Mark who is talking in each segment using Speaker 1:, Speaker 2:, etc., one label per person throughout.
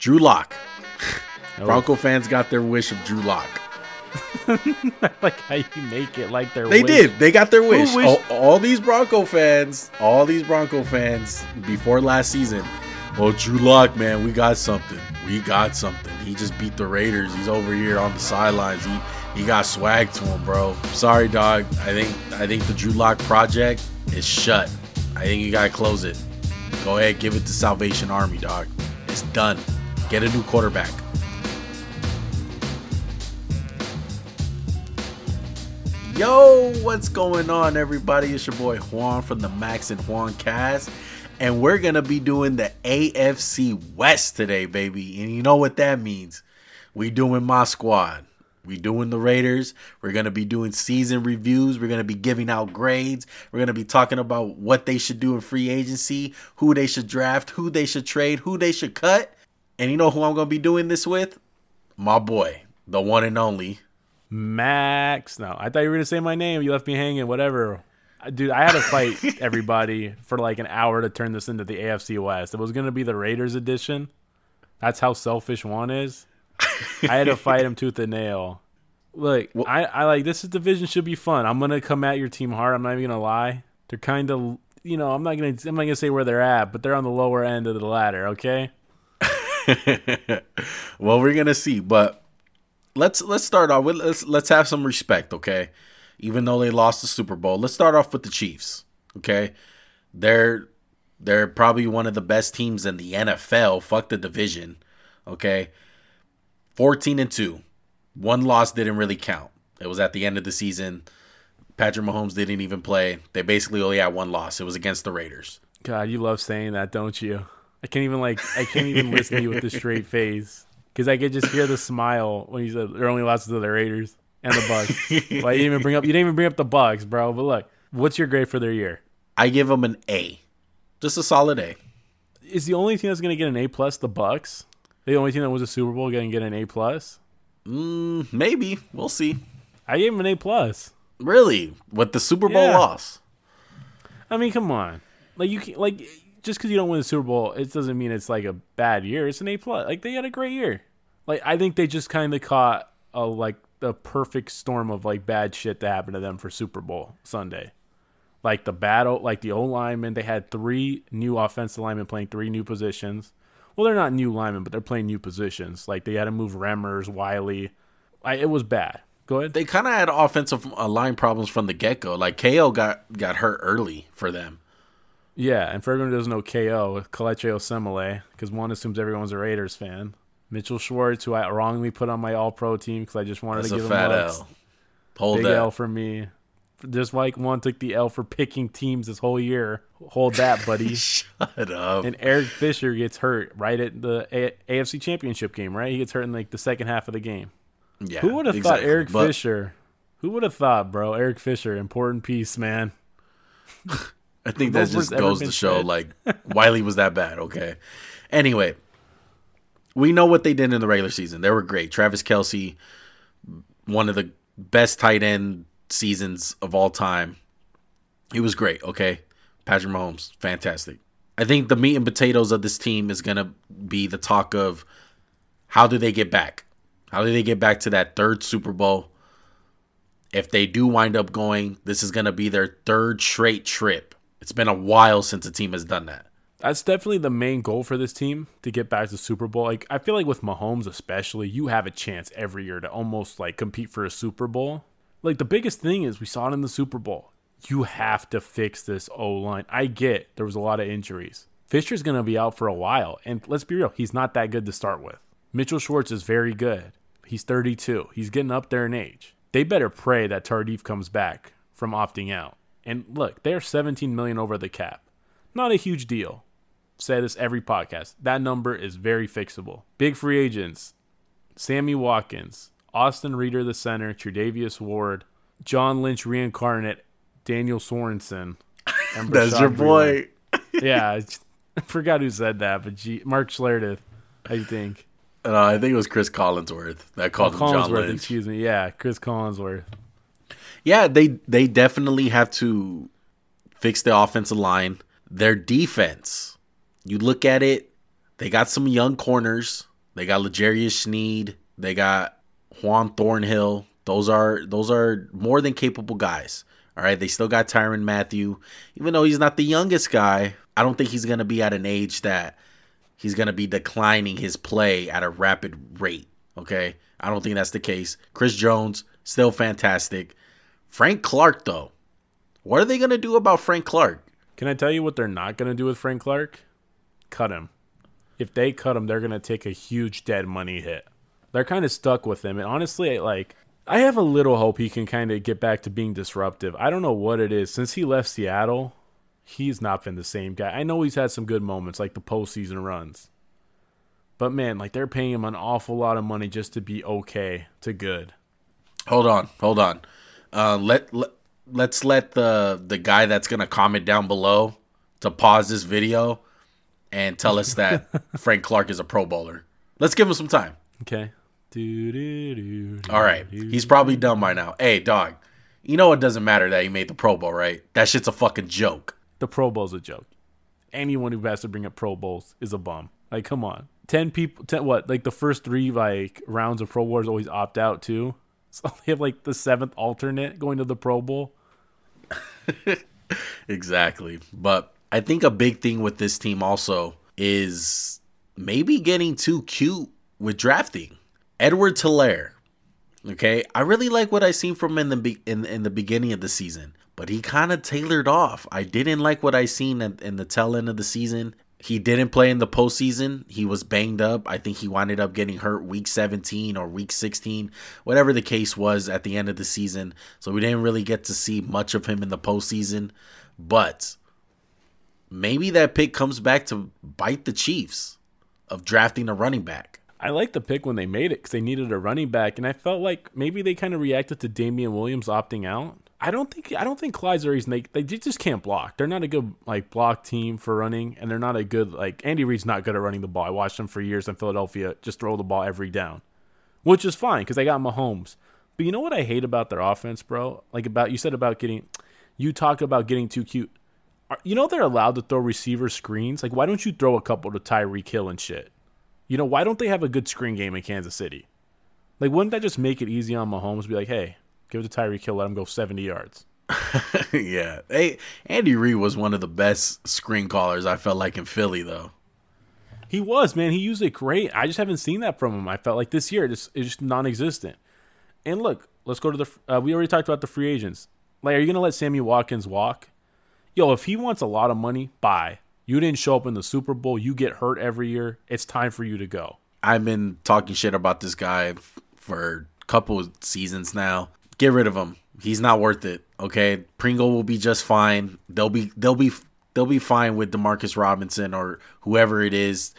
Speaker 1: Drew Lock. Oh. Bronco fans got their wish of Drew Lock.
Speaker 2: like how you make it like their
Speaker 1: they
Speaker 2: wish.
Speaker 1: did. They got their wish. all, all, these bronco fans all these bronco fans before last season oh drew lock man we got something. We got something. He just beat the raiders. He's over here on the sidelines. He he got swag to him bro. Sorry dog. I think i think the drew lock project is shut. I think you gotta close it. Go ahead give it to salvation army dog. It's done get a new quarterback Yo, what's going on, everybody? It's your boy Juan from the Max and Juan cast, and we're gonna be doing the AFC West today, baby. And you know what that means? We doing my squad. We doing the Raiders. We're gonna be doing season reviews. We're gonna be giving out grades. We're gonna be talking about what they should do in free agency, who they should draft, who they should trade, who they should cut. And you know who I'm gonna be doing this with? My boy, the one and only
Speaker 2: Max. No, I thought you were gonna say my name. You left me hanging. Whatever. Uh, dude, I had to fight everybody for like an hour to turn this into the AFC West. It was gonna be the Raiders edition. That's how selfish one is. I had to fight him tooth and nail. Look, well, I, I like this division should be fun. I'm gonna come at your team hard. I'm not even gonna lie. They're kind of, you know, I'm not gonna, I'm not gonna say where they're at, but they're on the lower end of the ladder. Okay.
Speaker 1: well, we're gonna see, but let's let's start off with let's let's have some respect, okay? Even though they lost the Super Bowl, let's start off with the Chiefs, okay? They're they're probably one of the best teams in the NFL. Fuck the division, okay? 14 and 2. One loss didn't really count. It was at the end of the season. Patrick Mahomes didn't even play. They basically only had one loss. It was against the Raiders.
Speaker 2: God, you love saying that, don't you? I can't even like I can't even listen to you with the straight face because I could just hear the smile when you said they're only lost to the Raiders and the Bucks. like you didn't even bring up you didn't even bring up the Bucks, bro. But look, what's your grade for their year?
Speaker 1: I give them an A, just a solid A.
Speaker 2: Is the only team that's going to get an A plus the Bucks? The only team that was a Super Bowl going to get an A plus?
Speaker 1: Mm, maybe we'll see.
Speaker 2: I gave them an A plus.
Speaker 1: Really, with the Super Bowl yeah. loss?
Speaker 2: I mean, come on. Like you can like just because you don't win the Super Bowl, it doesn't mean it's like a bad year. It's an A plus. Like they had a great year. Like I think they just kind of caught a like the perfect storm of like bad shit that happened to them for Super Bowl Sunday. Like the battle, like the O linemen, they had three new offensive linemen playing three new positions. Well, they're not new linemen, but they're playing new positions. Like they had to move Remmers, Wylie. I, it was bad. Go ahead.
Speaker 1: They kind of had offensive uh, line problems from the get go. Like KO got got hurt early for them.
Speaker 2: Yeah, and for everyone who doesn't know KO, Kelechi Osemele, because one assumes everyone's a Raiders fan. Mitchell Schwartz, who I wrongly put on my All Pro team because I just wanted That's to give him fat L. Hold Big that. L for me. Just like one took the L for picking teams this whole year. Hold that, buddy.
Speaker 1: Shut up.
Speaker 2: And Eric Fisher gets hurt right at the A- AFC Championship game, right? He gets hurt in like the second half of the game. Yeah. Who would have exactly. thought Eric but... Fisher? Who would have thought, bro? Eric Fisher, important piece, man.
Speaker 1: I think that just goes to show said. like Wylie was that bad. Okay. Anyway, we know what they did in the regular season. They were great. Travis Kelce, one of the best tight end seasons of all time. He was great. Okay. Patrick Mahomes, fantastic. I think the meat and potatoes of this team is gonna be the talk of how do they get back? How do they get back to that third Super Bowl? If they do wind up going, this is gonna be their third straight trip it's been a while since a team has done that.
Speaker 2: That's definitely the main goal for this team to get back to Super Bowl. Like I feel like with Mahomes especially, you have a chance every year to almost like compete for a Super Bowl. Like the biggest thing is we saw it in the Super Bowl. You have to fix this O line. I get there was a lot of injuries. Fisher's going to be out for a while, and let's be real, he's not that good to start with. Mitchell Schwartz is very good. He's 32. He's getting up there in age. They better pray that Tardif comes back from opting out. And look, they're 17 million over the cap. Not a huge deal. Say this every podcast. That number is very fixable. Big free agents: Sammy Watkins, Austin Reiter, the center, Tre'Davious Ward, John Lynch reincarnate, Daniel Sorensen.
Speaker 1: That's your boy.
Speaker 2: yeah, I forgot who said that, but G- Mark Schlereth, I think.
Speaker 1: Uh, I think it was Cris Collinsworth that called oh, him John Lynch.
Speaker 2: Excuse me. Yeah, Cris Collinsworth
Speaker 1: yeah, they they definitely have to fix the offensive line. Their defense, you look at it, they got some young corners. They got L'Jarius Sneed. They got Juan Thornhill. Those are those are more than capable guys. All right, they still got Tyrann Mathieu, Even though he's not the youngest guy, I don't think he's to be at an age that he's to be declining his play at a rapid rate. Okay, I don't think that's the case. Chris Jones, still fantastic. Frank Clark, though, what are they going to do about Frank Clark?
Speaker 2: Can I tell you what they're not going to do with Frank Clark? Cut him. If they cut him, they're going to take a huge dead money hit. They're kind of stuck with him. And honestly, like, I have a little hope he can kind of get back to being disruptive. I don't know what it is. Since he left Seattle, he's not been the same guy. I know he's had some good moments, like the postseason runs. But man, like they're paying him an awful lot of money just to be okay to good.
Speaker 1: Hold on, hold on. Uh, let, let let's let the the guy that's gonna comment down below to pause this video and tell us that Frank Clark is a Pro Bowler. Let's give him some time.
Speaker 2: Okay.
Speaker 1: All right, he's probably done by now. Hey, dog, you know it doesn't matter that he made the Pro Bowl, right? That shit's a fucking joke.
Speaker 2: The Pro Bowl's a joke. Anyone who has to bring up Pro Bowls is a bum. Like, come on. Ten people. Ten, what? Like the first three like rounds of Pro Bowls always opt out too. So they have like the seventh alternate going to the Pro Bowl.
Speaker 1: exactly. But I think a big thing with this team also is maybe getting too cute with drafting. Edwards-Helaire. Okay, I really like what I seen from him in the be- in in the beginning of the season, but he kind of tailored off. I didn't like what I seen in the tail end of the season. He didn't play in the postseason. He was banged up. I think he wound up getting hurt week 17 or week 16, whatever the case was at the end of the season. So we didn't really get to see much of him in the postseason. But maybe that pick comes back to bite the Chiefs of drafting a running back.
Speaker 2: I like the pick when they made it because they needed a running back, and I felt like maybe they kind of reacted to Damien Williams opting out. I don't think I don't think Clyde's they they just can't block. They're not a good like block team for running, and they're not a good like Andy Reid's not good at running the ball. I watched him for years in Philadelphia, just throw the ball every down, which is fine because they got Mahomes. But you know what I hate about their offense, bro? Like about you said about getting, you talk about getting too cute. You know they're allowed to throw receiver screens. Like why don't you throw a couple to Tyreek Hill and shit? You know why don't they have a good screen game in Kansas City? Like wouldn't that just make it easy on Mahomes? Be like, hey, Give it to Tyreek Hill. Let him go 70 yards.
Speaker 1: yeah. Hey, Andy Reid was one of the best screen callers I felt like in Philly, though.
Speaker 2: He was, man. He used it great. I just haven't seen that from him. I felt like this year just non existent. And look, let's go to the. Uh, we already talked about the free agents. Like, are you going to let Sammy Watkins walk? Yo, if he wants a lot of money, buy. You didn't show up in the Super Bowl. You get hurt every year. It's time for you to go.
Speaker 1: I've been talking shit about this guy for a couple seasons now. Get rid of him. He's not worth it. Okay, Pringle will be just fine. They'll be they'll be they'll be fine with Demarcus Robinson or whoever it is.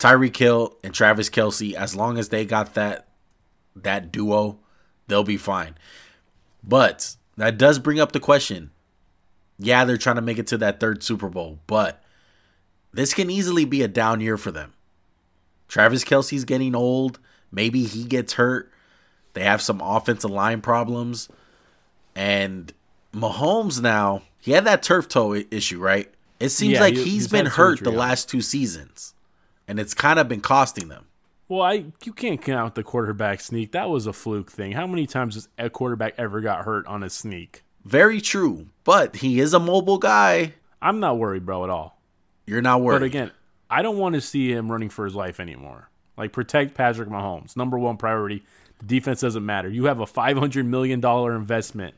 Speaker 1: Tyreek Hill and Travis Kelce. as long as they got that that duo, they'll be fine. But that does bring up the question. Yeah, they're trying to make it to that third Super Bowl, but this can easily be a down year for them. Travis Kelce's getting old. Maybe he gets hurt. They have some offensive line problems. And Mahomes now, he had that turf toe issue, right? It seems yeah, like he, he's, he's been hurt the last two seasons. And it's kind of been costing them.
Speaker 2: Well, I you can't count the quarterback sneak. That was a fluke thing. How many times has a quarterback ever got hurt on a sneak?
Speaker 1: Very true. But he is a mobile guy.
Speaker 2: I'm not worried, bro, at all.
Speaker 1: You're not worried.
Speaker 2: But again, I don't want to see him running for his life anymore. Like protect Patrick Mahomes. Number one priority. Defense doesn't matter. You have a $500 million investment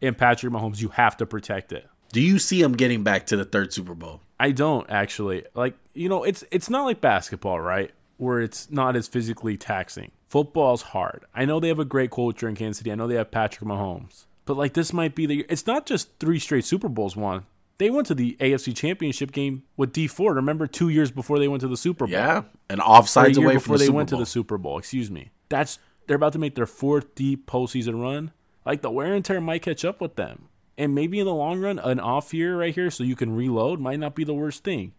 Speaker 2: in Patrick Mahomes. You have to protect it.
Speaker 1: Do you see him getting back to the third Super Bowl?
Speaker 2: I don't actually. Like, you know, it's it's not like basketball, right? Where it's not as physically taxing. Football's hard. I know they have a great culture in Kansas City. I know they have Patrick Mahomes. But like this might be the it's not just three straight Super Bowls won. They went to the AFC Championship game with Dee Ford. Remember, two years before they went to the Super Bowl.
Speaker 1: Yeah, and offsides away before
Speaker 2: the
Speaker 1: they
Speaker 2: went to the Super Bowl. Excuse me. That's they're about to make their fourth deep postseason run. Like the wear and tear might catch up with them, and maybe in the long run, an off year right here, so you can reload, might not be the worst thing.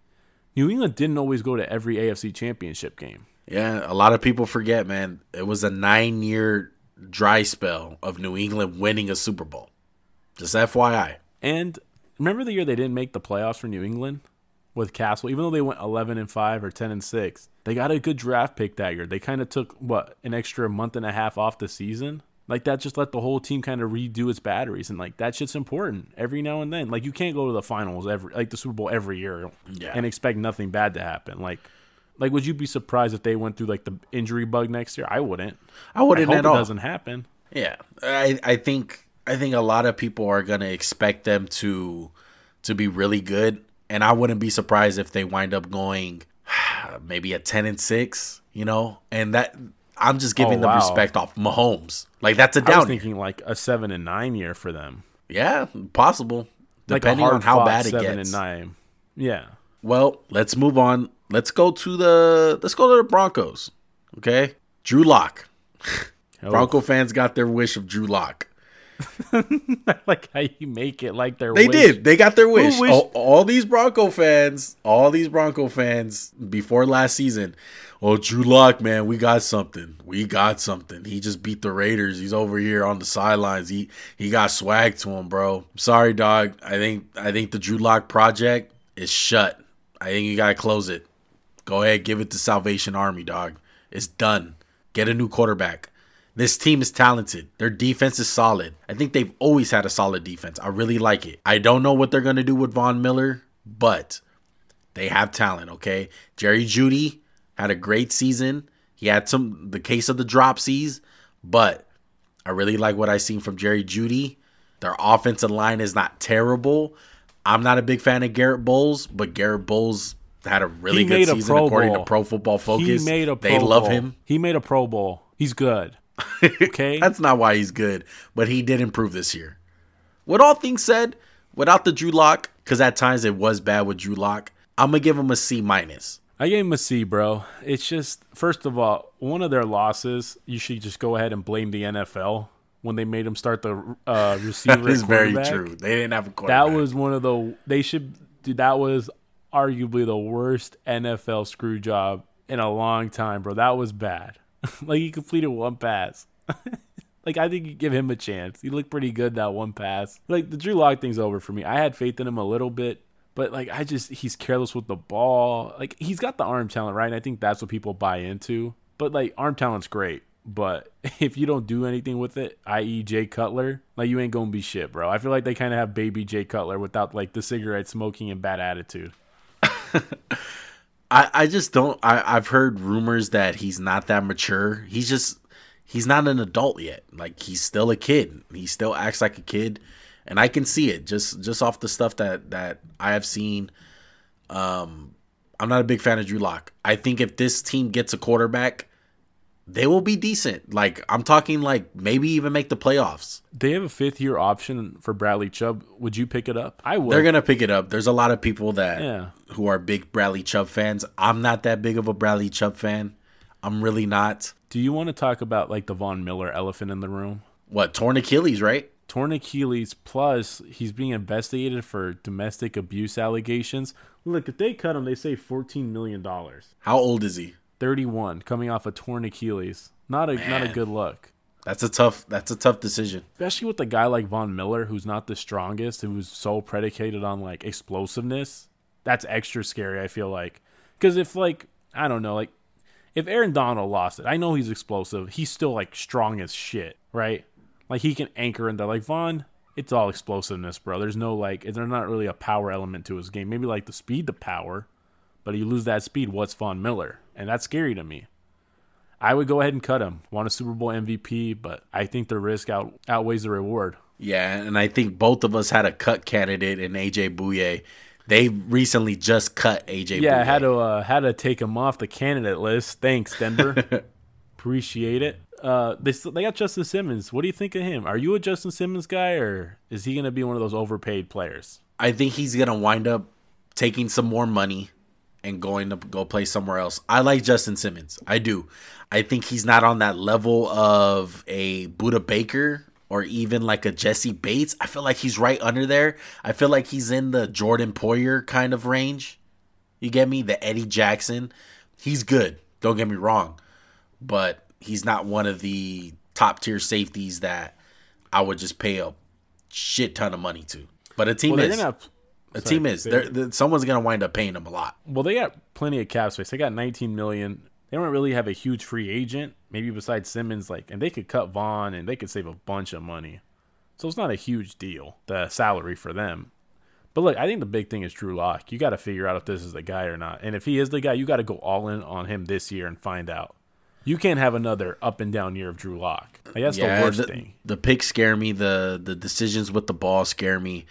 Speaker 2: New England didn't always go to every AFC Championship game.
Speaker 1: Yeah, a lot of people forget, man. It was a nine-year dry spell of New England winning a Super Bowl. Just FYI.
Speaker 2: And remember the year they didn't make the playoffs for New England with Cassel, even though they went 11 and 5 or 10 and 6 They got a good draft pick that year. They kind of took what an extra month and a half off the season. Like that just let the whole team kind of redo its batteries, and like that shit's important every now and then. Like you can't go to the finals every like the Super Bowl every year yeah. and expect nothing bad to happen. Like like, would you be surprised if they went through like the injury bug next year? I wouldn't.
Speaker 1: I wouldn't
Speaker 2: I
Speaker 1: hope at it all.
Speaker 2: Doesn't happen.
Speaker 1: Yeah, I I think I think a lot of people are gonna expect them to to be really good, and I wouldn't be surprised if they wind up going maybe a ten and six. You know, and that I'm just giving oh, wow. them respect off Mahomes. Like that's a down. I was
Speaker 2: thinking like a seven and nine year for them.
Speaker 1: Yeah, possible. Depending like on how bad it
Speaker 2: seven
Speaker 1: gets.
Speaker 2: And nine. Yeah.
Speaker 1: Well, let's move on let's go to the let's go to the Broncos. Okay, Drew Lock. Oh. Bronco fans got their wish of Drew Lock.
Speaker 2: like how you make it like their
Speaker 1: they
Speaker 2: wish.
Speaker 1: did. They got their wish. all, all, these bronco fans all these bronco fans before last season oh drew lock man we got something. We got something. He just beat the raiders. He's over here on the sidelines. He he got swag to him bro. Sorry dog. I think i think the drew lock project is shut. I think you gotta close it. Go ahead, give it to Salvation Army, dog. It's done. Get a new quarterback. This team is talented. Their defense is solid. I think they've always had a solid defense. I really like it. I don't know what they're going to do with Von Miller, but they have talent, okay? Jerry Jeudy had a great season. He had some the case of the dropsies, but I really like what I seen from Jerry Jeudy. Their offensive line is not terrible. I'm not a big fan of Garett Bolles, but Garett Bolles had a really he good season according Bowl. to Pro Football Focus. He made a Pro they love him.
Speaker 2: He made a Pro Bowl. He's good. Okay,
Speaker 1: that's not why he's good, but he did improve this year. With all things said, without the Drew Lock, because at times it was bad with Drew Lock, I'm gonna give him a C minus.
Speaker 2: I gave him a C, bro. It's just first of all, one of their losses. You should just go ahead and blame the NFL when they made him start the uh, receiver. that is very true.
Speaker 1: They didn't have a quarterback.
Speaker 2: That was one of the. They should. Dude, that was arguably the worst NFL screw job in a long time, bro. That was bad. like he completed one pass. like I think you give him a chance. He looked pretty good that one pass. Like the Drew Lock thing's over for me. I had faith in him a little bit, but like I just he's careless with the ball. Like he's got the arm talent, right? And I think that's what people buy into. But like arm talent's great. But if you don't do anything with it, i.e., Jay Cutler, like you ain't gonna be shit, bro. I feel like they kind of have baby Jay Cutler without like the cigarette smoking and bad attitude.
Speaker 1: I I just don't. I I've heard rumors that he's not that mature. He's just he's not an adult yet. Like he's still a kid. He still acts like a kid, and I can see it just just off the stuff that that I have seen. Um, I'm not a big fan of Drew Lock. I think if this team gets a quarterback they will be decent. Like I'm talking like maybe even make the playoffs.
Speaker 2: They have a fifth year option for Bradley Chubb. Would you pick it up?
Speaker 1: I would. They're gonna pick it up. There's a lot of people that yeah. who are big Bradley Chubb fans. I'm not that big of a Bradley Chubb fan. I'm really not.
Speaker 2: Do you want to talk about like the Von Miller elephant in the room?
Speaker 1: What torn Achilles, right?
Speaker 2: Torn Achilles. Plus, he's being investigated for domestic abuse allegations. Look, if they cut him, they say fourteen million dollars.
Speaker 1: How old is he?
Speaker 2: 31, coming off a torn Achilles. Not a Man. not a good look.
Speaker 1: That's a tough that's a tough decision.
Speaker 2: Especially with a guy like Von Miller who's not the strongest, who's so predicated on like explosiveness. That's extra scary, I feel like. Cuz if like I don't know, like if Aaron Donald lost it, I know he's explosive. He's still like strong as shit, right? Like he can anchor into like Von, it's all explosiveness, bro. There's no like there's not really a power element to his game. Maybe like the speed the power, but you lose that speed, what's Von Miller? And that's scary to me. I would go ahead and cut him. Want a Super Bowl MVP, but I think the risk out, outweighs the reward.
Speaker 1: Yeah, and I think both of us had a cut candidate in AJ Bouye. They recently just cut AJ.
Speaker 2: Yeah, Bouye. had to uh, had to take him off the candidate list. Thanks, Denver. Appreciate it. Uh, they they got Justin Simmons. What do you think of him? Are you a Justin Simmons guy, or is he going to be one of those overpaid players?
Speaker 1: I think he's going to wind up taking some more money and going to go play somewhere else. I like Justin Simmons. I do. I think he's not on that level of a Budda Baker or even like a Jessie Bates. I feel like he's right under there. I feel like he's in the Jordan Poyer kind of range. You get me? The Eddie Jackson. He's good. Don't get me wrong. But he's not one of the top tier safeties that I would just pay a shit ton of money to. But a team well,
Speaker 2: is. Gonna have,
Speaker 1: A team is. They're, they're, someone's gonna wind up paying them a lot.
Speaker 2: Well, they got plenty of cap space. They got 19 million. They don't really have a huge free agent. Maybe besides Simmons, like, and they could cut Von and they could save a bunch of money. So it's not a huge deal the salary for them. But look, I think the big thing is Drew Lock. You got to figure out if this is the guy or not. And if he is the guy, you got to go all in on him this year and find out. You can't have another up and down year of Drew Lock. Like, that's yeah, the worst
Speaker 1: the,
Speaker 2: thing.
Speaker 1: The picks scare me. The the decisions with the ball scare me.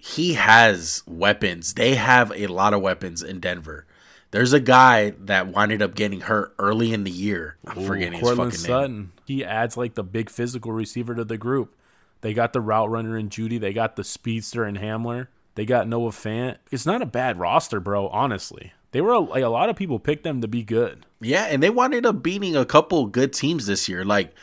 Speaker 1: He has weapons. They have a lot of weapons in Denver. There's a guy that winded up getting hurt early in the year. I'm Ooh, forgetting Courtland his fucking Sutton. name.
Speaker 2: He adds like the big physical receiver to the group. They got the route runner in Jeudy. They got the speedster in Hamler. They got Noah Fant. It's not a bad roster, bro. Honestly, they were like a lot of people picked them to be good.
Speaker 1: Yeah, and they wound up beating a couple good teams this year. Like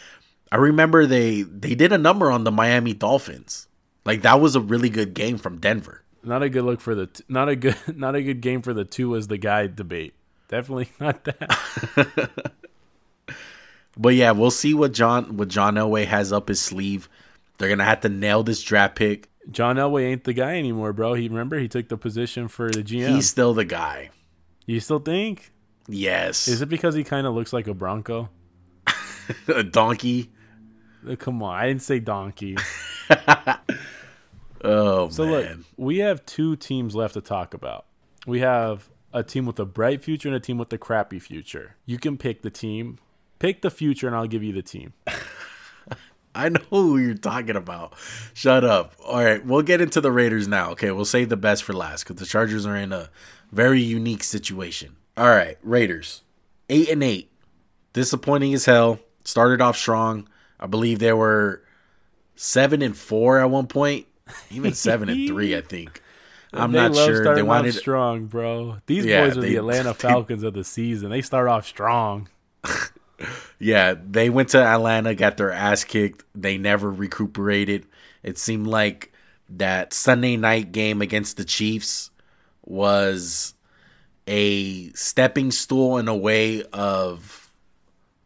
Speaker 1: I remember they they did a number on the Miami Dolphins. Like that was a really good game from Denver.
Speaker 2: Not a good look for the not a good not a good game for the two as the guy debate. Definitely not that.
Speaker 1: but yeah, we'll see what John what John Elway has up his sleeve. They're gonna have to nail this draft pick.
Speaker 2: John Elway ain't the guy anymore, bro. He remember he took the position for the GM.
Speaker 1: He's still the guy.
Speaker 2: You still think?
Speaker 1: Yes.
Speaker 2: Is it because he kind of looks like a Bronco?
Speaker 1: a donkey?
Speaker 2: Uh, come on, I didn't say donkey.
Speaker 1: Oh
Speaker 2: so
Speaker 1: man. look,
Speaker 2: we have two teams left to talk about. We have a team with a bright future and a team with a crappy future. You can pick the team. Pick the future, and I'll give you the team.
Speaker 1: I know who you're talking about. Shut up. All right, we'll get into the Raiders now. Okay, we'll save the best for last because the Chargers are in a very unique situation. All right, Raiders, eight and eight, disappointing as hell. Started off strong. I believe they were seven and four at one point, even seven and three. I think. I'm they not sure.
Speaker 2: They wanted to be strong, bro. These yeah, boys are they, the Atlanta Falcons they, of the season. They start off strong.
Speaker 1: yeah, they went to Atlanta, got their ass kicked. They never recuperated. It seemed like that Sunday night game against the Chiefs was a stepping stool in a way of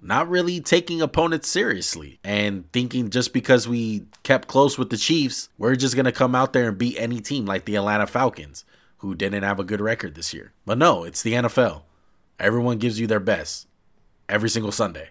Speaker 1: not really taking opponents seriously and thinking just because we kept close with the Chiefs, we're just going to come out there and beat any team like the Atlanta Falcons, who didn't have a good record this year. But no, it's the NFL. Everyone gives you their best every single Sunday.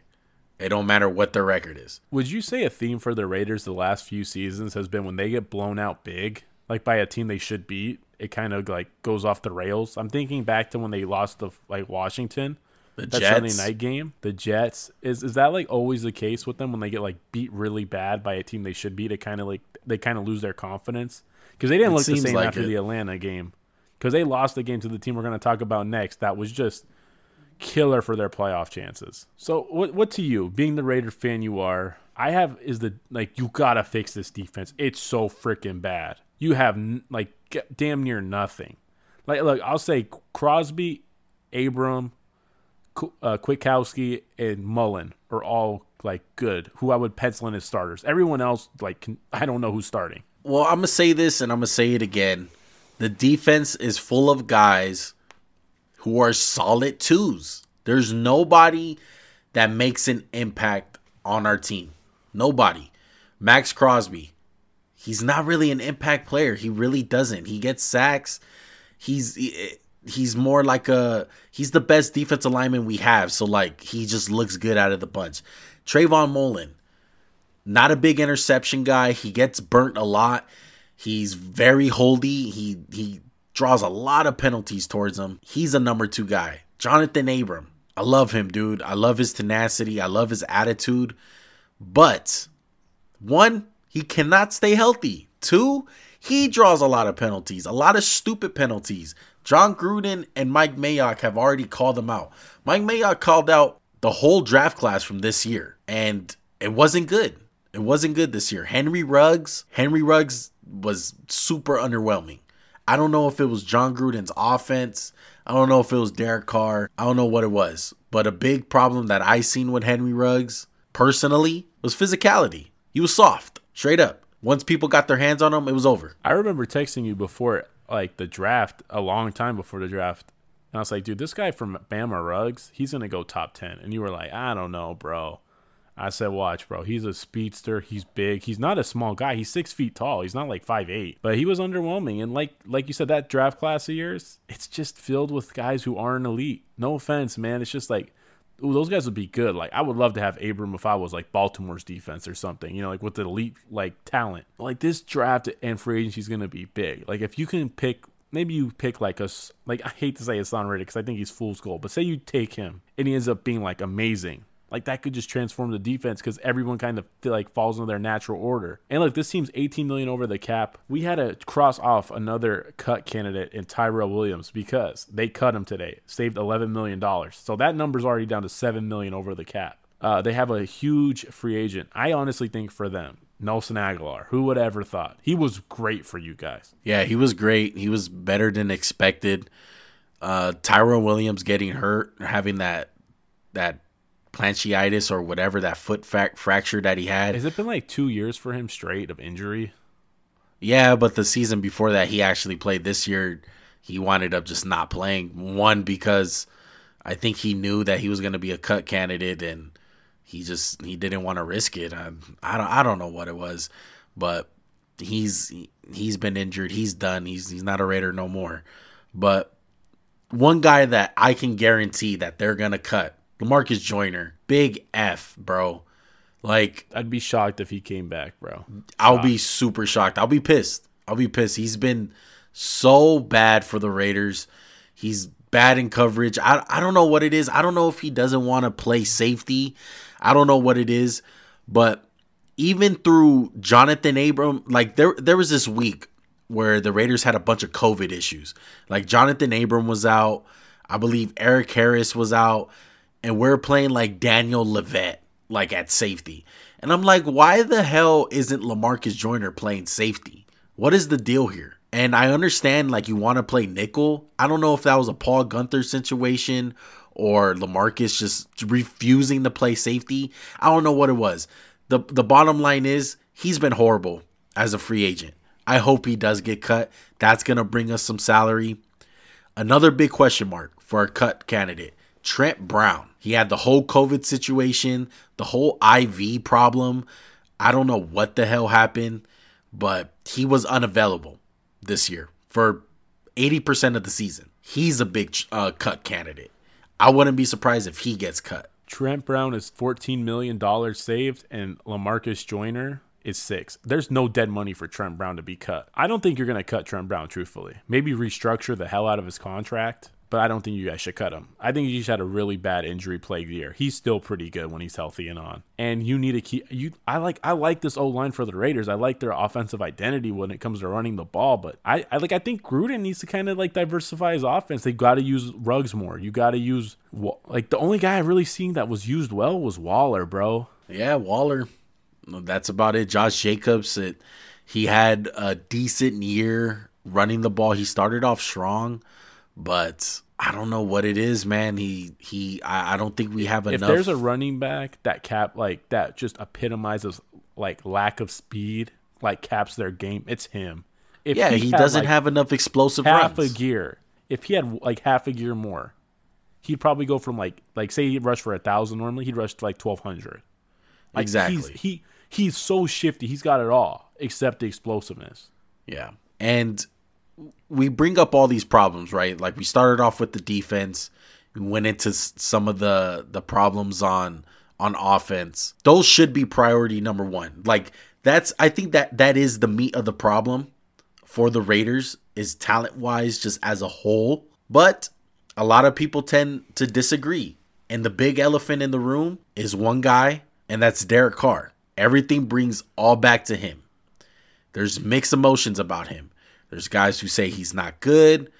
Speaker 1: It don't matter what their record is.
Speaker 2: Would you say a theme for the Raiders the last few seasons has been when they get blown out big, like by a team they should beat, it kind of like goes off the rails. I'm thinking back to when they lost the like Washington, the that Jets. Sunday night game. The Jets is is that like always the case with them when they get like beat really bad by a team they should beat? It kind of like they kind of lose their confidence because they didn't it look the same like after it. the Atlanta game because they lost the game to the team we're going to talk about next. That was just killer for their playoff chances. So what what to you, being the Raider fan you are, I have is the like you got to fix this defense. It's so freaking bad. You have like damn near nothing. Like look, I'll say Crosby, Abram, uh, Kwiatkowski, and Mullen are all like good. Who I would pencil in as starters. Everyone else like can, I don't know who's starting.
Speaker 1: Well, I'm gonna say this and I'm gonna say it again. The defense is full of guys who are solid twos. There's nobody that makes an impact on our team. Nobody. Maxx Crosby. He's not really an impact player. He really doesn't. He gets sacks. He's he's more like a he's the best defensive lineman we have. So like he just looks good out of the bunch. Trayvon Mullen, not a big interception guy. He gets burnt a lot. He's very holdy. He he draws a lot of penalties towards him. He's a number two guy. Jonathan Abram. I love him, dude. I love his tenacity. I love his attitude. But one, he cannot stay healthy. Two, he draws a lot of penalties, a lot of stupid penalties. Jon Gruden and Mike Mayock have already called them out. Mike Mayock called out the whole draft class from this year, and it wasn't good. It wasn't good this year. Henry Ruggs, Henry Ruggs was super underwhelming. I don't know if it was Jon Gruden's offense. I don't know if it was Derek Carr. I don't know what it was. But a big problem that I seen with Henry Ruggs personally was physicality. He was soft, straight up. Once people got their hands on him, it was over.
Speaker 2: I remember texting you before like the draft, a long time before the draft. And I was like, dude, this guy from Bama Ruggs, he's gonna go top ten. And you were like, I don't know, bro. I said, watch, bro. He's a speedster. He's big. He's not a small guy. He's six feet tall. He's not like five eight. But he was underwhelming. And like like you said, that draft class of yours, it's just filled with guys who aren't elite. No offense, man. It's just like ooh, those guys would be good. Like I would love to have Abram if I was like Baltimore's defense or something, you know, like with the elite like talent. Like this draft and free agency is gonna be big. Like if you can pick maybe you pick like a like I hate to say not ready because I think he's fool's gold, but say you take him and he ends up being like amazing. Like that could just transform the defense because everyone kind of like falls into their natural order. And look, this team's 18 million over the cap. We had to cross off another cut candidate in Tyrell Williams because they cut him today, saved 11 million dollars. So that number's already down to 7 million over the cap. Uh, they have a huge free agent. I honestly think for them, Nelson Agholor. Who would ever thought? He was great for you guys.
Speaker 1: Yeah, he was great. He was better than expected. Uh, Tyrell Williams getting hurt, having that that planchitis or whatever that foot fa- fracture that he had.
Speaker 2: Has it been like two years for him straight of injury?
Speaker 1: Yeah, but the season before that, he actually played. This year, he wound up just not playing. One because I think he knew that he was going to be a cut candidate, and he just he didn't want to risk it. I, I don't I don't know what it was, but he's he's been injured. He's done. He's he's not a Raider no more. But one guy that I can guarantee that they're gonna cut Lamarcus Joyner, big F, bro. Like
Speaker 2: I'd be shocked if he came back, bro.
Speaker 1: I'll be super shocked. I'll be pissed. I'll be pissed. He's been so bad for the Raiders. He's bad in coverage. I I don't know what it is. I don't know if he doesn't want to play safety. I don't know what it is, but even through Jonathan Abram, like there there was this week where the Raiders had a bunch of COVID issues. Like Jonathan Abram was out. I believe Erik Harris was out and we're playing like Dallin Leavitt, like at safety. And I'm like, why the hell isn't Lamarcus Joyner playing safety? What is the deal here? And I understand like you want to play nickel. I don't know if that was a Paul Guenther situation or Lamarcus just refusing to play safety. I don't know what it was. The the bottom line is he's been horrible as a free agent. I hope he does get cut. That's going to bring us some salary. Another big question mark for our cut candidate. Trent Brown. He had the whole COVID situation, the whole IV problem. I don't know what the hell happened, but he was unavailable this year for 80% of the season. He's a big uh, cut candidate. I wouldn't be surprised if he gets cut.
Speaker 2: Trent Brown is $14 million saved, and Lamarcus Joyner is six. There's no dead money for Trent Brown to be cut. I don't think you're going to cut Trent Brown, truthfully. Maybe restructure the hell out of his contract but I don't think you guys should cut him. I think he just had a really bad injury plagued year. He's still pretty good when he's healthy and on. And you need to keep you. I like I like this old line for the Raiders. I like their offensive identity when it comes to running the ball. But I, I like I think Gruden needs to kind of like diversify his offense. They got to use Ruggs more. You got to use like the only guy I really seen that was used well was Waller, bro.
Speaker 1: Yeah, Waller. That's about it. Josh Jacobs. It, he had a decent year running the ball. He started off strong but I don't know what it is, man. He he I, I don't think we have enough.
Speaker 2: If there's a running back that cap like that just epitomizes like lack of speed, like caps their game, it's him.
Speaker 1: If yeah, he, he doesn't like have enough explostive
Speaker 2: half
Speaker 1: runs.
Speaker 2: a gear. If he had like half a gear more, he'd probably go from like like say he rushed for a thousand normally, he'd rush to like twelve hundred. Like
Speaker 1: exactly.
Speaker 2: He's, he he's so shifty. He's got it all except the explosiveness.
Speaker 1: Yeah, and we bring up all these problems, right? Like we started off with the defense, we went into some of the the problems on on offense. Those should be priority number 1. Like that's I think that that is the meat of the problem for the Raiders is talent-wise just as a whole, but a lot of people tend to disagree. And the big elephant in the room is one guy, and that's Derek Carr. Everything brings all back to him. There's mixed emotions about him. There's guys who say he's not good.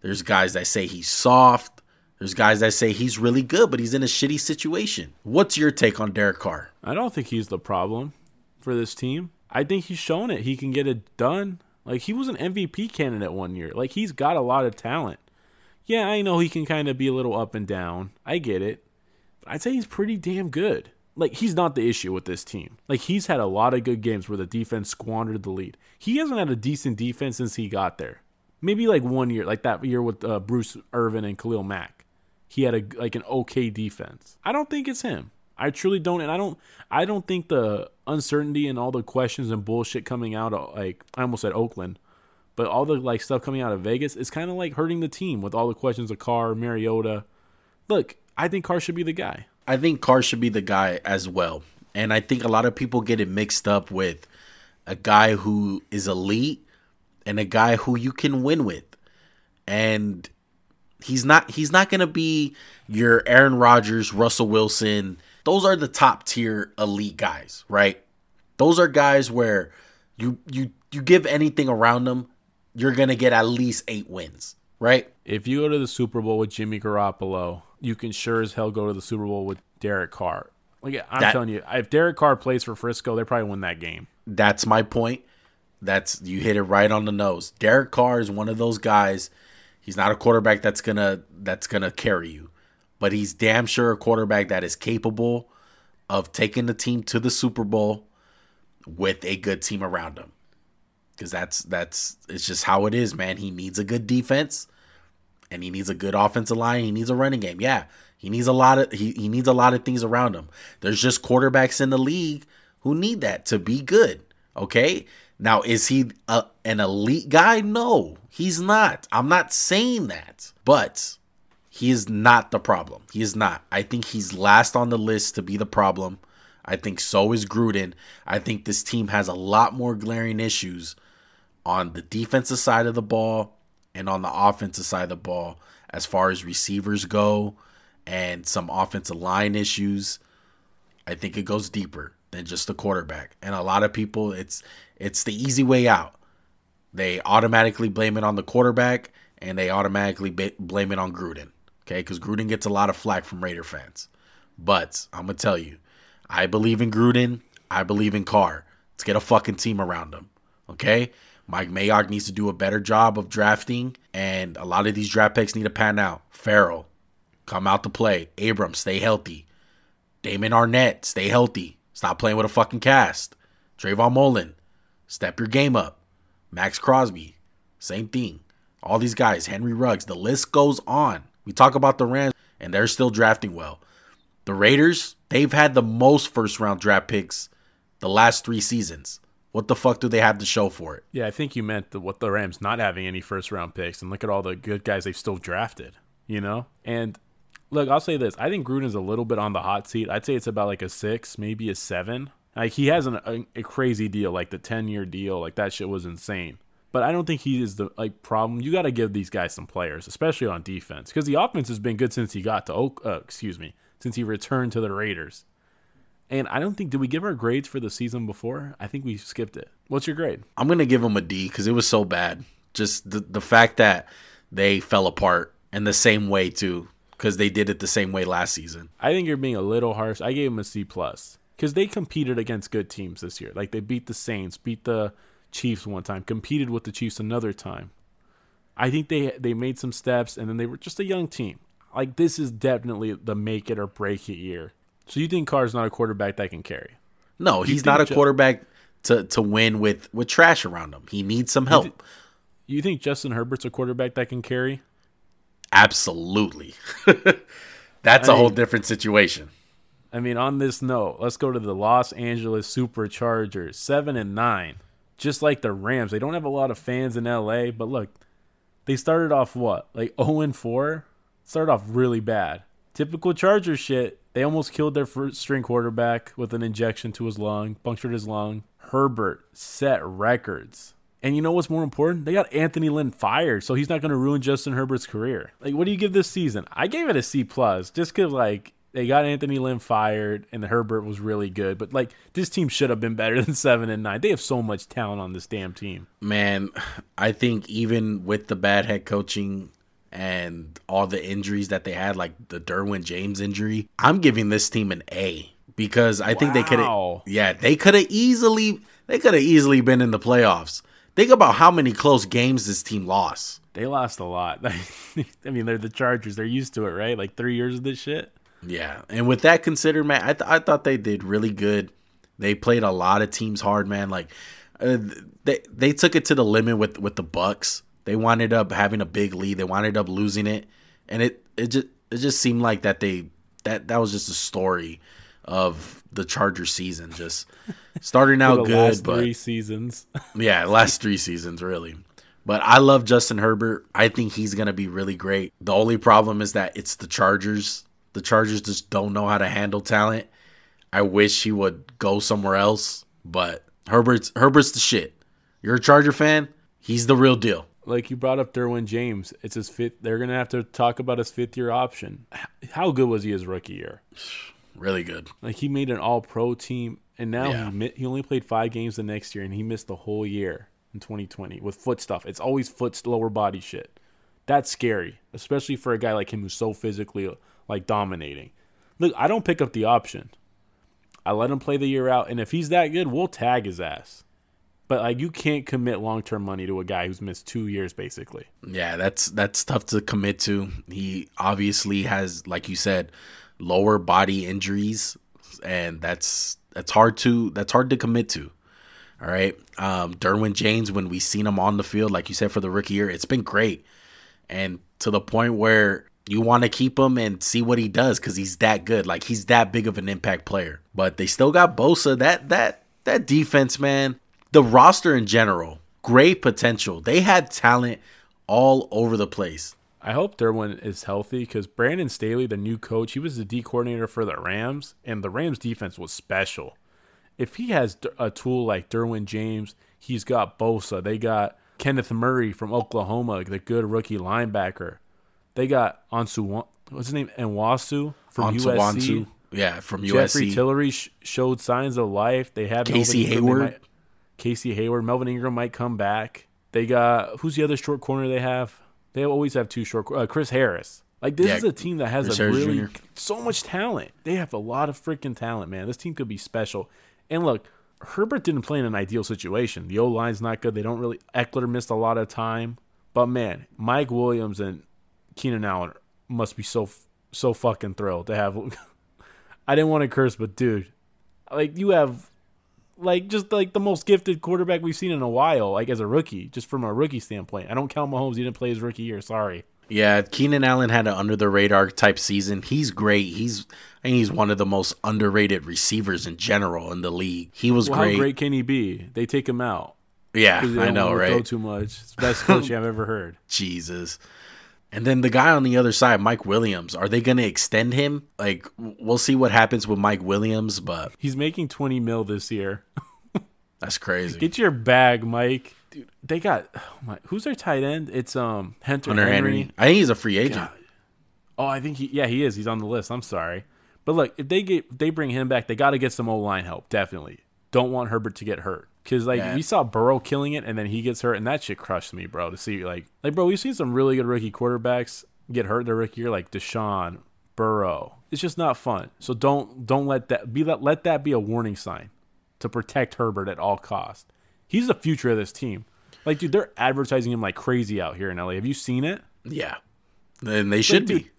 Speaker 1: There's guys that say he's soft. There's guys that say he's really good, but he's in a shitty situation. What's your take on Derek Carr?
Speaker 2: I don't think he's the problem for this team. I think he's shown it. He can get it done. Like he was an MVP candidate one year. Like he's got a lot of talent. Yeah, I know he can kind of be a little up and down. I get it. But I'd say he's pretty damn good like he's not the issue with this team. Like he's had a lot of good games where the defense squandered the lead. He hasn't had a decent defense since he got there. Maybe like one year, like that year with uh, Bruce Irvin and Khalil Mack. He had a like an okay defense. I don't think it's him. I truly don't, and I don't. I don't think the uncertainty and all the questions and bullshit coming out of like I almost said Oakland, but all the like stuff coming out of Vegas is kind of like hurting the team with all the questions of Carr, Mariota. Look, I think Carr should be the guy.
Speaker 1: I think Carr should be the guy as well, and I think a lot of people get it mixed up with a guy who is elite and a guy who you can win with, and he's not. He's not going to be your Aaron Rodgers, Russell Wilson those are the top tier elite guys, right? Those are guys where you you you give anything around them, you're gonna get at least eight wins, right?
Speaker 2: If you go to the Super Bowl with Jimmy Garoppolo, you can sure as hell go to the Super Bowl with Derek Carr. Like I'm that, telling you, if Derek Carr plays for Frisco, they probably win that game.
Speaker 1: That's my point. That's you hit it right on the nose. Derek Carr is one of those guys. He's not a quarterback that's gonna that's gonna carry you but he's damn sure a quarterback that is capable of taking the team to the Super Bowl with a good team around him. Cuz that's that's it's just how it is, man. He needs a good defense and he needs a good offensive line, he needs a running game. Yeah, he needs a lot of he, he needs a lot of things around him. There's just quarterbacks in the league who need that to be good, okay? Now, is he a, an elite guy? No, he's not. I'm not saying that. But he is not the problem. He is not. I think he's last on the list to be the problem. I think so is Gruden. I think this team has a lot more glaring issues on the defensive side of the ball and on the offensive side of the ball as far as receivers go and some offensive line issues. I think it goes deeper than just the quarterback. And a lot of people it's it's the easy way out. They automatically blame it on the quarterback and they automatically blame it on Gruden okay? Because Gruden gets a lot of flack from Raider fans. But I'm going to tell you, I believe in Gruden. I believe in Carr. Let's get a fucking team around him, okay? Mike Mayock needs to do a better job of drafting, and a lot of these draft picks need to pan out. Ferrell, come out to play. Abrams, stay healthy. Damon Arnette, stay healthy. Stop playing with a fucking cast. Trayvon Mullen, step your game up. Maxx Crosby, same thing. All these guys, Henry Ruggs, the list goes on. We talk about the Rams, and they're still drafting well. The Raiders, they've had the most first round draft picks the last three seasons. What the fuck do they have to show for it?
Speaker 2: Yeah, I think you meant the, what the Rams not having any first round picks, and look at all the good guys they've still drafted. You know, and look, I'll say this: I think Gruden's a little bit on the hot seat. I'd say it's about like a six, maybe a seven. Like he has an, a, a crazy deal, like the ten year deal, like that shit was insane but I don't think he is the like problem. You got to give these guys some players, especially on defense, because the offense has been good since he got to Oak. Uh, excuse me, since he returned to the Raiders. And I don't think did we give our grades for the season before? I think we skipped it. What's your grade?
Speaker 1: I'm gonna give them a D because it was so bad. Just the the fact that they fell apart in the same way too, because they did it the same way last season.
Speaker 2: I think you're being a little harsh. I gave them a C plus because they competed against good teams this year. Like they beat the Saints, beat the Chiefs one time, competed with the Chiefs another time. I think they they made some steps, and then they were just a young team. Like this is definitely the make it or break it year. So you think Carr's not a quarterback that can carry?
Speaker 1: No, he's not a quarterback to to win with with trash around him. He needs some help.
Speaker 2: You, th- you think Justin Herbert's a quarterback that can carry?
Speaker 1: Absolutely. That's I a mean, whole different situation.
Speaker 2: I mean, on this note, let's go to the Los Angeles Superchargers, seven and nine just like the Rams, they don't have a lot of fans in LA, but look, they started off what? Like 0 and 4? Started off really bad. Typical Charger shit. They almost killed their first string quarterback with an injection to his lung, punctured his lung. Herbert set records. And you know what's more important? They got Anthony Lynn fired, so he's not going to ruin Justin Herbert's career. Like, what do you give this season? I gave it a C plus, just because like they got Anthony Lynn fired, and Herbert was really good. But like this team should have been better than seven and nine. They have so much talent on this damn team.
Speaker 1: Man, I think even with the bad head coaching and all the injuries that they had, like the Derwin James injury, I'm giving this team an A because I wow. think they could have. Yeah, they could have easily. They could have easily been in the playoffs. Think about how many close games this team lost.
Speaker 2: They lost a lot. I mean, they're the Chargers. They're used to it, right? Like three years of this shit.
Speaker 1: Yeah, and with that considered, man, I th- I thought they did really good. They played a lot of teams hard, man. Like uh, they they took it to the limit with with the Bucks. They wound up having a big lead. They wound up losing it, and it it just it just seemed like that they that that was just a story of the Charger season. Just starting out good, but
Speaker 2: three seasons.
Speaker 1: yeah, last three seasons really. But I love Justin Herbert. I think he's gonna be really great. The only problem is that it's the Chargers. The Chargers just don't know how to handle talent. I wish he would go somewhere else, but Herbert's Herbert's the shit. You're a Charger fan. He's the real deal.
Speaker 2: Like you brought up Derwin James, it's his fifth. They're gonna have to talk about his fifth year option. How good was he his rookie year?
Speaker 1: Really good.
Speaker 2: Like he made an All Pro team, and now yeah. he he only played five games the next year, and he missed the whole year in 2020 with foot stuff. It's always foot lower body shit. That's scary, especially for a guy like him who's so physically like dominating. Look, I don't pick up the option. I let him play the year out, and if he's that good, we'll tag his ass. But like you can't commit long term money to a guy who's missed two years basically.
Speaker 1: Yeah, that's that's tough to commit to. He obviously has, like you said, lower body injuries, and that's that's hard to that's hard to commit to. All right, um, Derwin James, when we seen him on the field, like you said for the rookie year, it's been great, and to the point where you want to keep him and see what he does because he's that good. Like he's that big of an impact player. But they still got Bosa. That that that defense, man the roster in general, great potential. They had talent all over the place.
Speaker 2: I hope Derwin is healthy because Brandon Staley, the new coach, he was the D coordinator for the Rams, and the Rams defense was special. If he has a tool like Derwin James, he's got Bosa. They got Kenneth Murray from Oklahoma, the good rookie linebacker. They got Ansu, what's his name, Nwosu from Ansu USC. Ansu.
Speaker 1: Yeah, from
Speaker 2: USC. Jeffrey Tillery sh- showed signs of life. They have
Speaker 1: Casey Hayward.
Speaker 2: Casey Hayward, Melvin Ingram might come back. They got who's the other short corner they have? They always have two short. Uh, Chris Harris. Like this yeah, is a team that has Chris a Harris really Jr. so much talent. They have a lot of freaking talent, man. This team could be special. And look, Herbert didn't play in an ideal situation. The O line's not good. They don't really. Ekeler missed a lot of time. But man, Mike Williams and Keenan Allen must be so so fucking thrilled to have. I didn't want to curse, but dude, like you have like just like the most gifted quarterback we've seen in a while, like as a rookie, just from a rookie standpoint. I don't count Mahomes; he didn't play his rookie year. Sorry.
Speaker 1: Yeah, Keenan Allen had an under the radar type season. He's great. He's I think he's one of the most underrated receivers in general in the league. He was well, great. How
Speaker 2: great can he be? They take him out.
Speaker 1: Yeah, I know, right? Throw
Speaker 2: too much. It's the best coach I've ever heard.
Speaker 1: Jesus. And then the guy on the other side, Mike Williams, are they going to extend him? Like, we'll see what happens with Mike Williams, but
Speaker 2: he's making twenty mil this year.
Speaker 1: That's crazy.
Speaker 2: Get your bag, Mike. Dude, they got oh my, who's their tight end? It's um Hunter, Hunter Henry. Henry.
Speaker 1: I think he's a free agent. God.
Speaker 2: Oh, I think he yeah he is. He's on the list. I'm sorry, but look, if they get if they bring him back, they got to get some O line help. Definitely. Don't want Herbert to get hurt. Cause like yeah. we saw Burrow killing it, and then he gets hurt, and that shit crushed me, bro. To see like like bro, we've seen some really good rookie quarterbacks get hurt their rookie year, like Deshaun, Burrow. It's just not fun. So don't don't let that be that let that be a warning sign to protect Herbert at all costs. He's the future of this team. Like, dude, they're advertising him like crazy out here in LA. Have you seen it?
Speaker 1: Yeah, and they should like, be.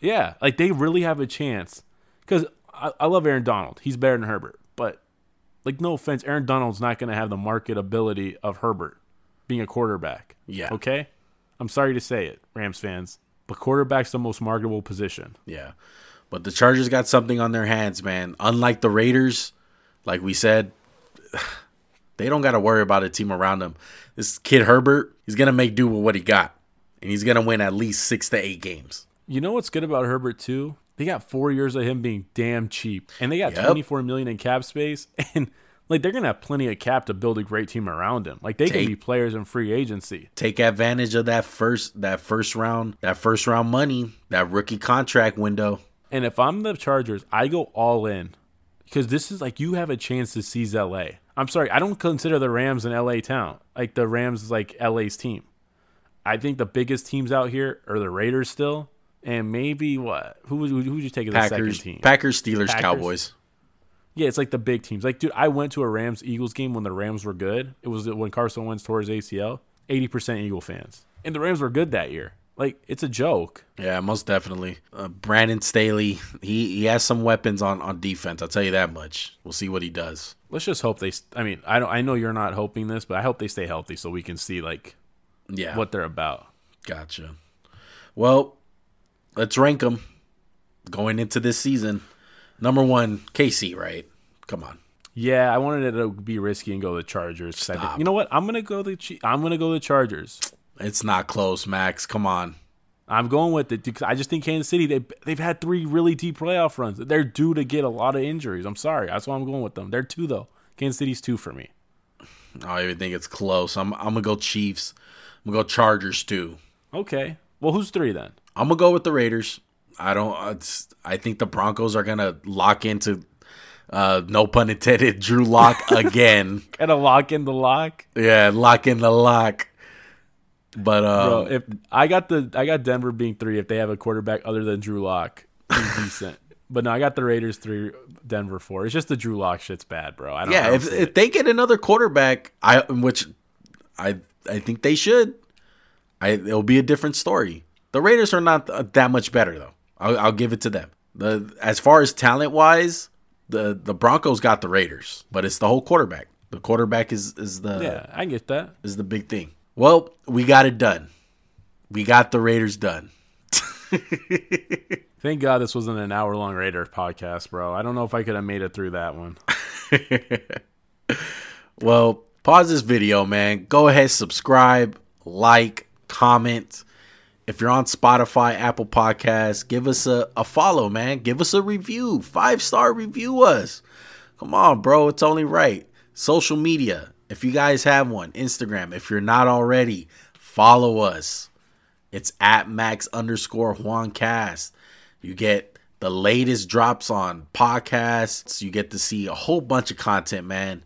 Speaker 2: yeah, like they really have a chance. Because I, I love Aaron Donald. He's better than Herbert, but like no offense, Aaron Donald's not going to have the marketability of Herbert being a quarterback.
Speaker 1: Yeah.
Speaker 2: Okay. I'm sorry to say it, Rams fans, but quarterback's the most marketable position.
Speaker 1: Yeah. But the Chargers got something on their hands, man. Unlike the Raiders, like we said, they don't got to worry about a team around them. This kid Herbert, he's gonna make do with what he got, and he's gonna win at least six to eight games.
Speaker 2: You know what's good about Herbert too? They got four years of him being damn cheap, and they got yep. twenty four million in cap space, and like they're gonna have plenty of cap to build a great team around him. Like they take, can be players in free agency.
Speaker 1: Take advantage of that first that first round that first round money that rookie contract window.
Speaker 2: And if I'm the Chargers, I go all in because this is like you have a chance to seize LA. I'm sorry, I don't consider the Rams an LA town. Like the Rams is like LA's team. I think the biggest teams out here are the Raiders still, and maybe what? Who would who would you take as Packers, the second team?
Speaker 1: Packers, Steelers, Packers. Cowboys.
Speaker 2: Yeah, it's like the big teams. Like, dude, I went to a Rams Eagles game when the Rams were good. It was when Carson Wentz tore his ACL. Eighty percent Eagle fans, and the Rams were good that year. Like it's a joke.
Speaker 1: Yeah, most definitely. Uh, Brandon Staley, he he has some weapons on on defense. I'll tell you that much. We'll see what he does.
Speaker 2: Let's just hope they. I mean, I don't. I know you're not hoping this, but I hope they stay healthy so we can see like, yeah, what they're about.
Speaker 1: Gotcha. Well, let's rank them going into this season. Number one, KC, right? Come on.
Speaker 2: Yeah, I wanted it to be risky and go the Chargers. Stop. you know what? I'm gonna go the I'm gonna go the Chargers.
Speaker 1: It's not close, Max. Come on.
Speaker 2: I'm going with it because I just think Kansas City they they've had three really deep playoff runs. They're due to get a lot of injuries. I'm sorry, that's why I'm going with them. They're two though. Kansas City's two for me.
Speaker 1: I don't even think it's close. I'm I'm gonna go Chiefs. I'm gonna go Chargers too.
Speaker 2: Okay. Well, who's three then?
Speaker 1: I'm gonna go with the Raiders. I don't. I think the Broncos are gonna lock into. Uh, no pun intended. Drew Lock again.
Speaker 2: Gonna lock in the lock.
Speaker 1: Yeah, lock in the lock. But um, Bro,
Speaker 2: if I got the I got Denver being three, if they have a quarterback other than Drew Lock, decent. But no, I got the Raiders three, Denver four. It's just the Drew Lock shit's bad, bro. I
Speaker 1: don't. Yeah, if if they get another quarterback, I which I I think they should. I it'll be a different story. The Raiders are not that much better though. I'll, I'll give it to them. The as far as talent wise, the the Broncos got the Raiders, but it's the whole quarterback. The quarterback is is the
Speaker 2: yeah. I get that
Speaker 1: is the big thing. Well, we got it done. We got the Raiders done.
Speaker 2: Thank God this wasn't an hour long Raider podcast, bro. I don't know if I could have made it through that one.
Speaker 1: well, pause this video, man. Go ahead, subscribe, like, comment. If you're on Spotify, Apple Podcasts, give us a, a follow, man. Give us a review. Five star review us. Come on, bro. It's only right. Social media. If you guys have one, Instagram. If you're not already, follow us. It's at max underscore Juan Cast. You get the latest drops on podcasts. You get to see a whole bunch of content, man.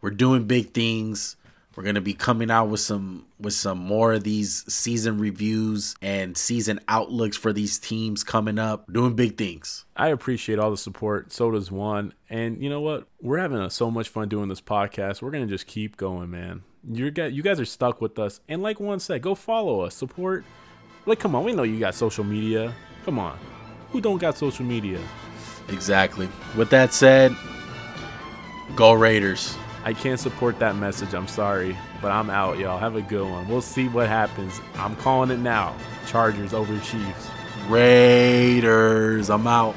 Speaker 1: We're doing big things. We're gonna be coming out with some with some more of these season reviews and season outlooks for these teams coming up. Doing big things.
Speaker 2: I appreciate all the support. So does Juan. And you know what? We're having so much fun doing this podcast. We're gonna just keep going, man. You guys, you guys are stuck with us. And like Juan said, go follow us, support. Like, come on, we know you got social media. Come on, who don't got social media?
Speaker 1: Exactly. With that said, go Raiders.
Speaker 2: I can't support that message. I'm sorry, but I'm out, y'all. Have a good one. We'll see what happens. I'm calling it now. Chargers over Chiefs.
Speaker 1: Raiders. I'm out.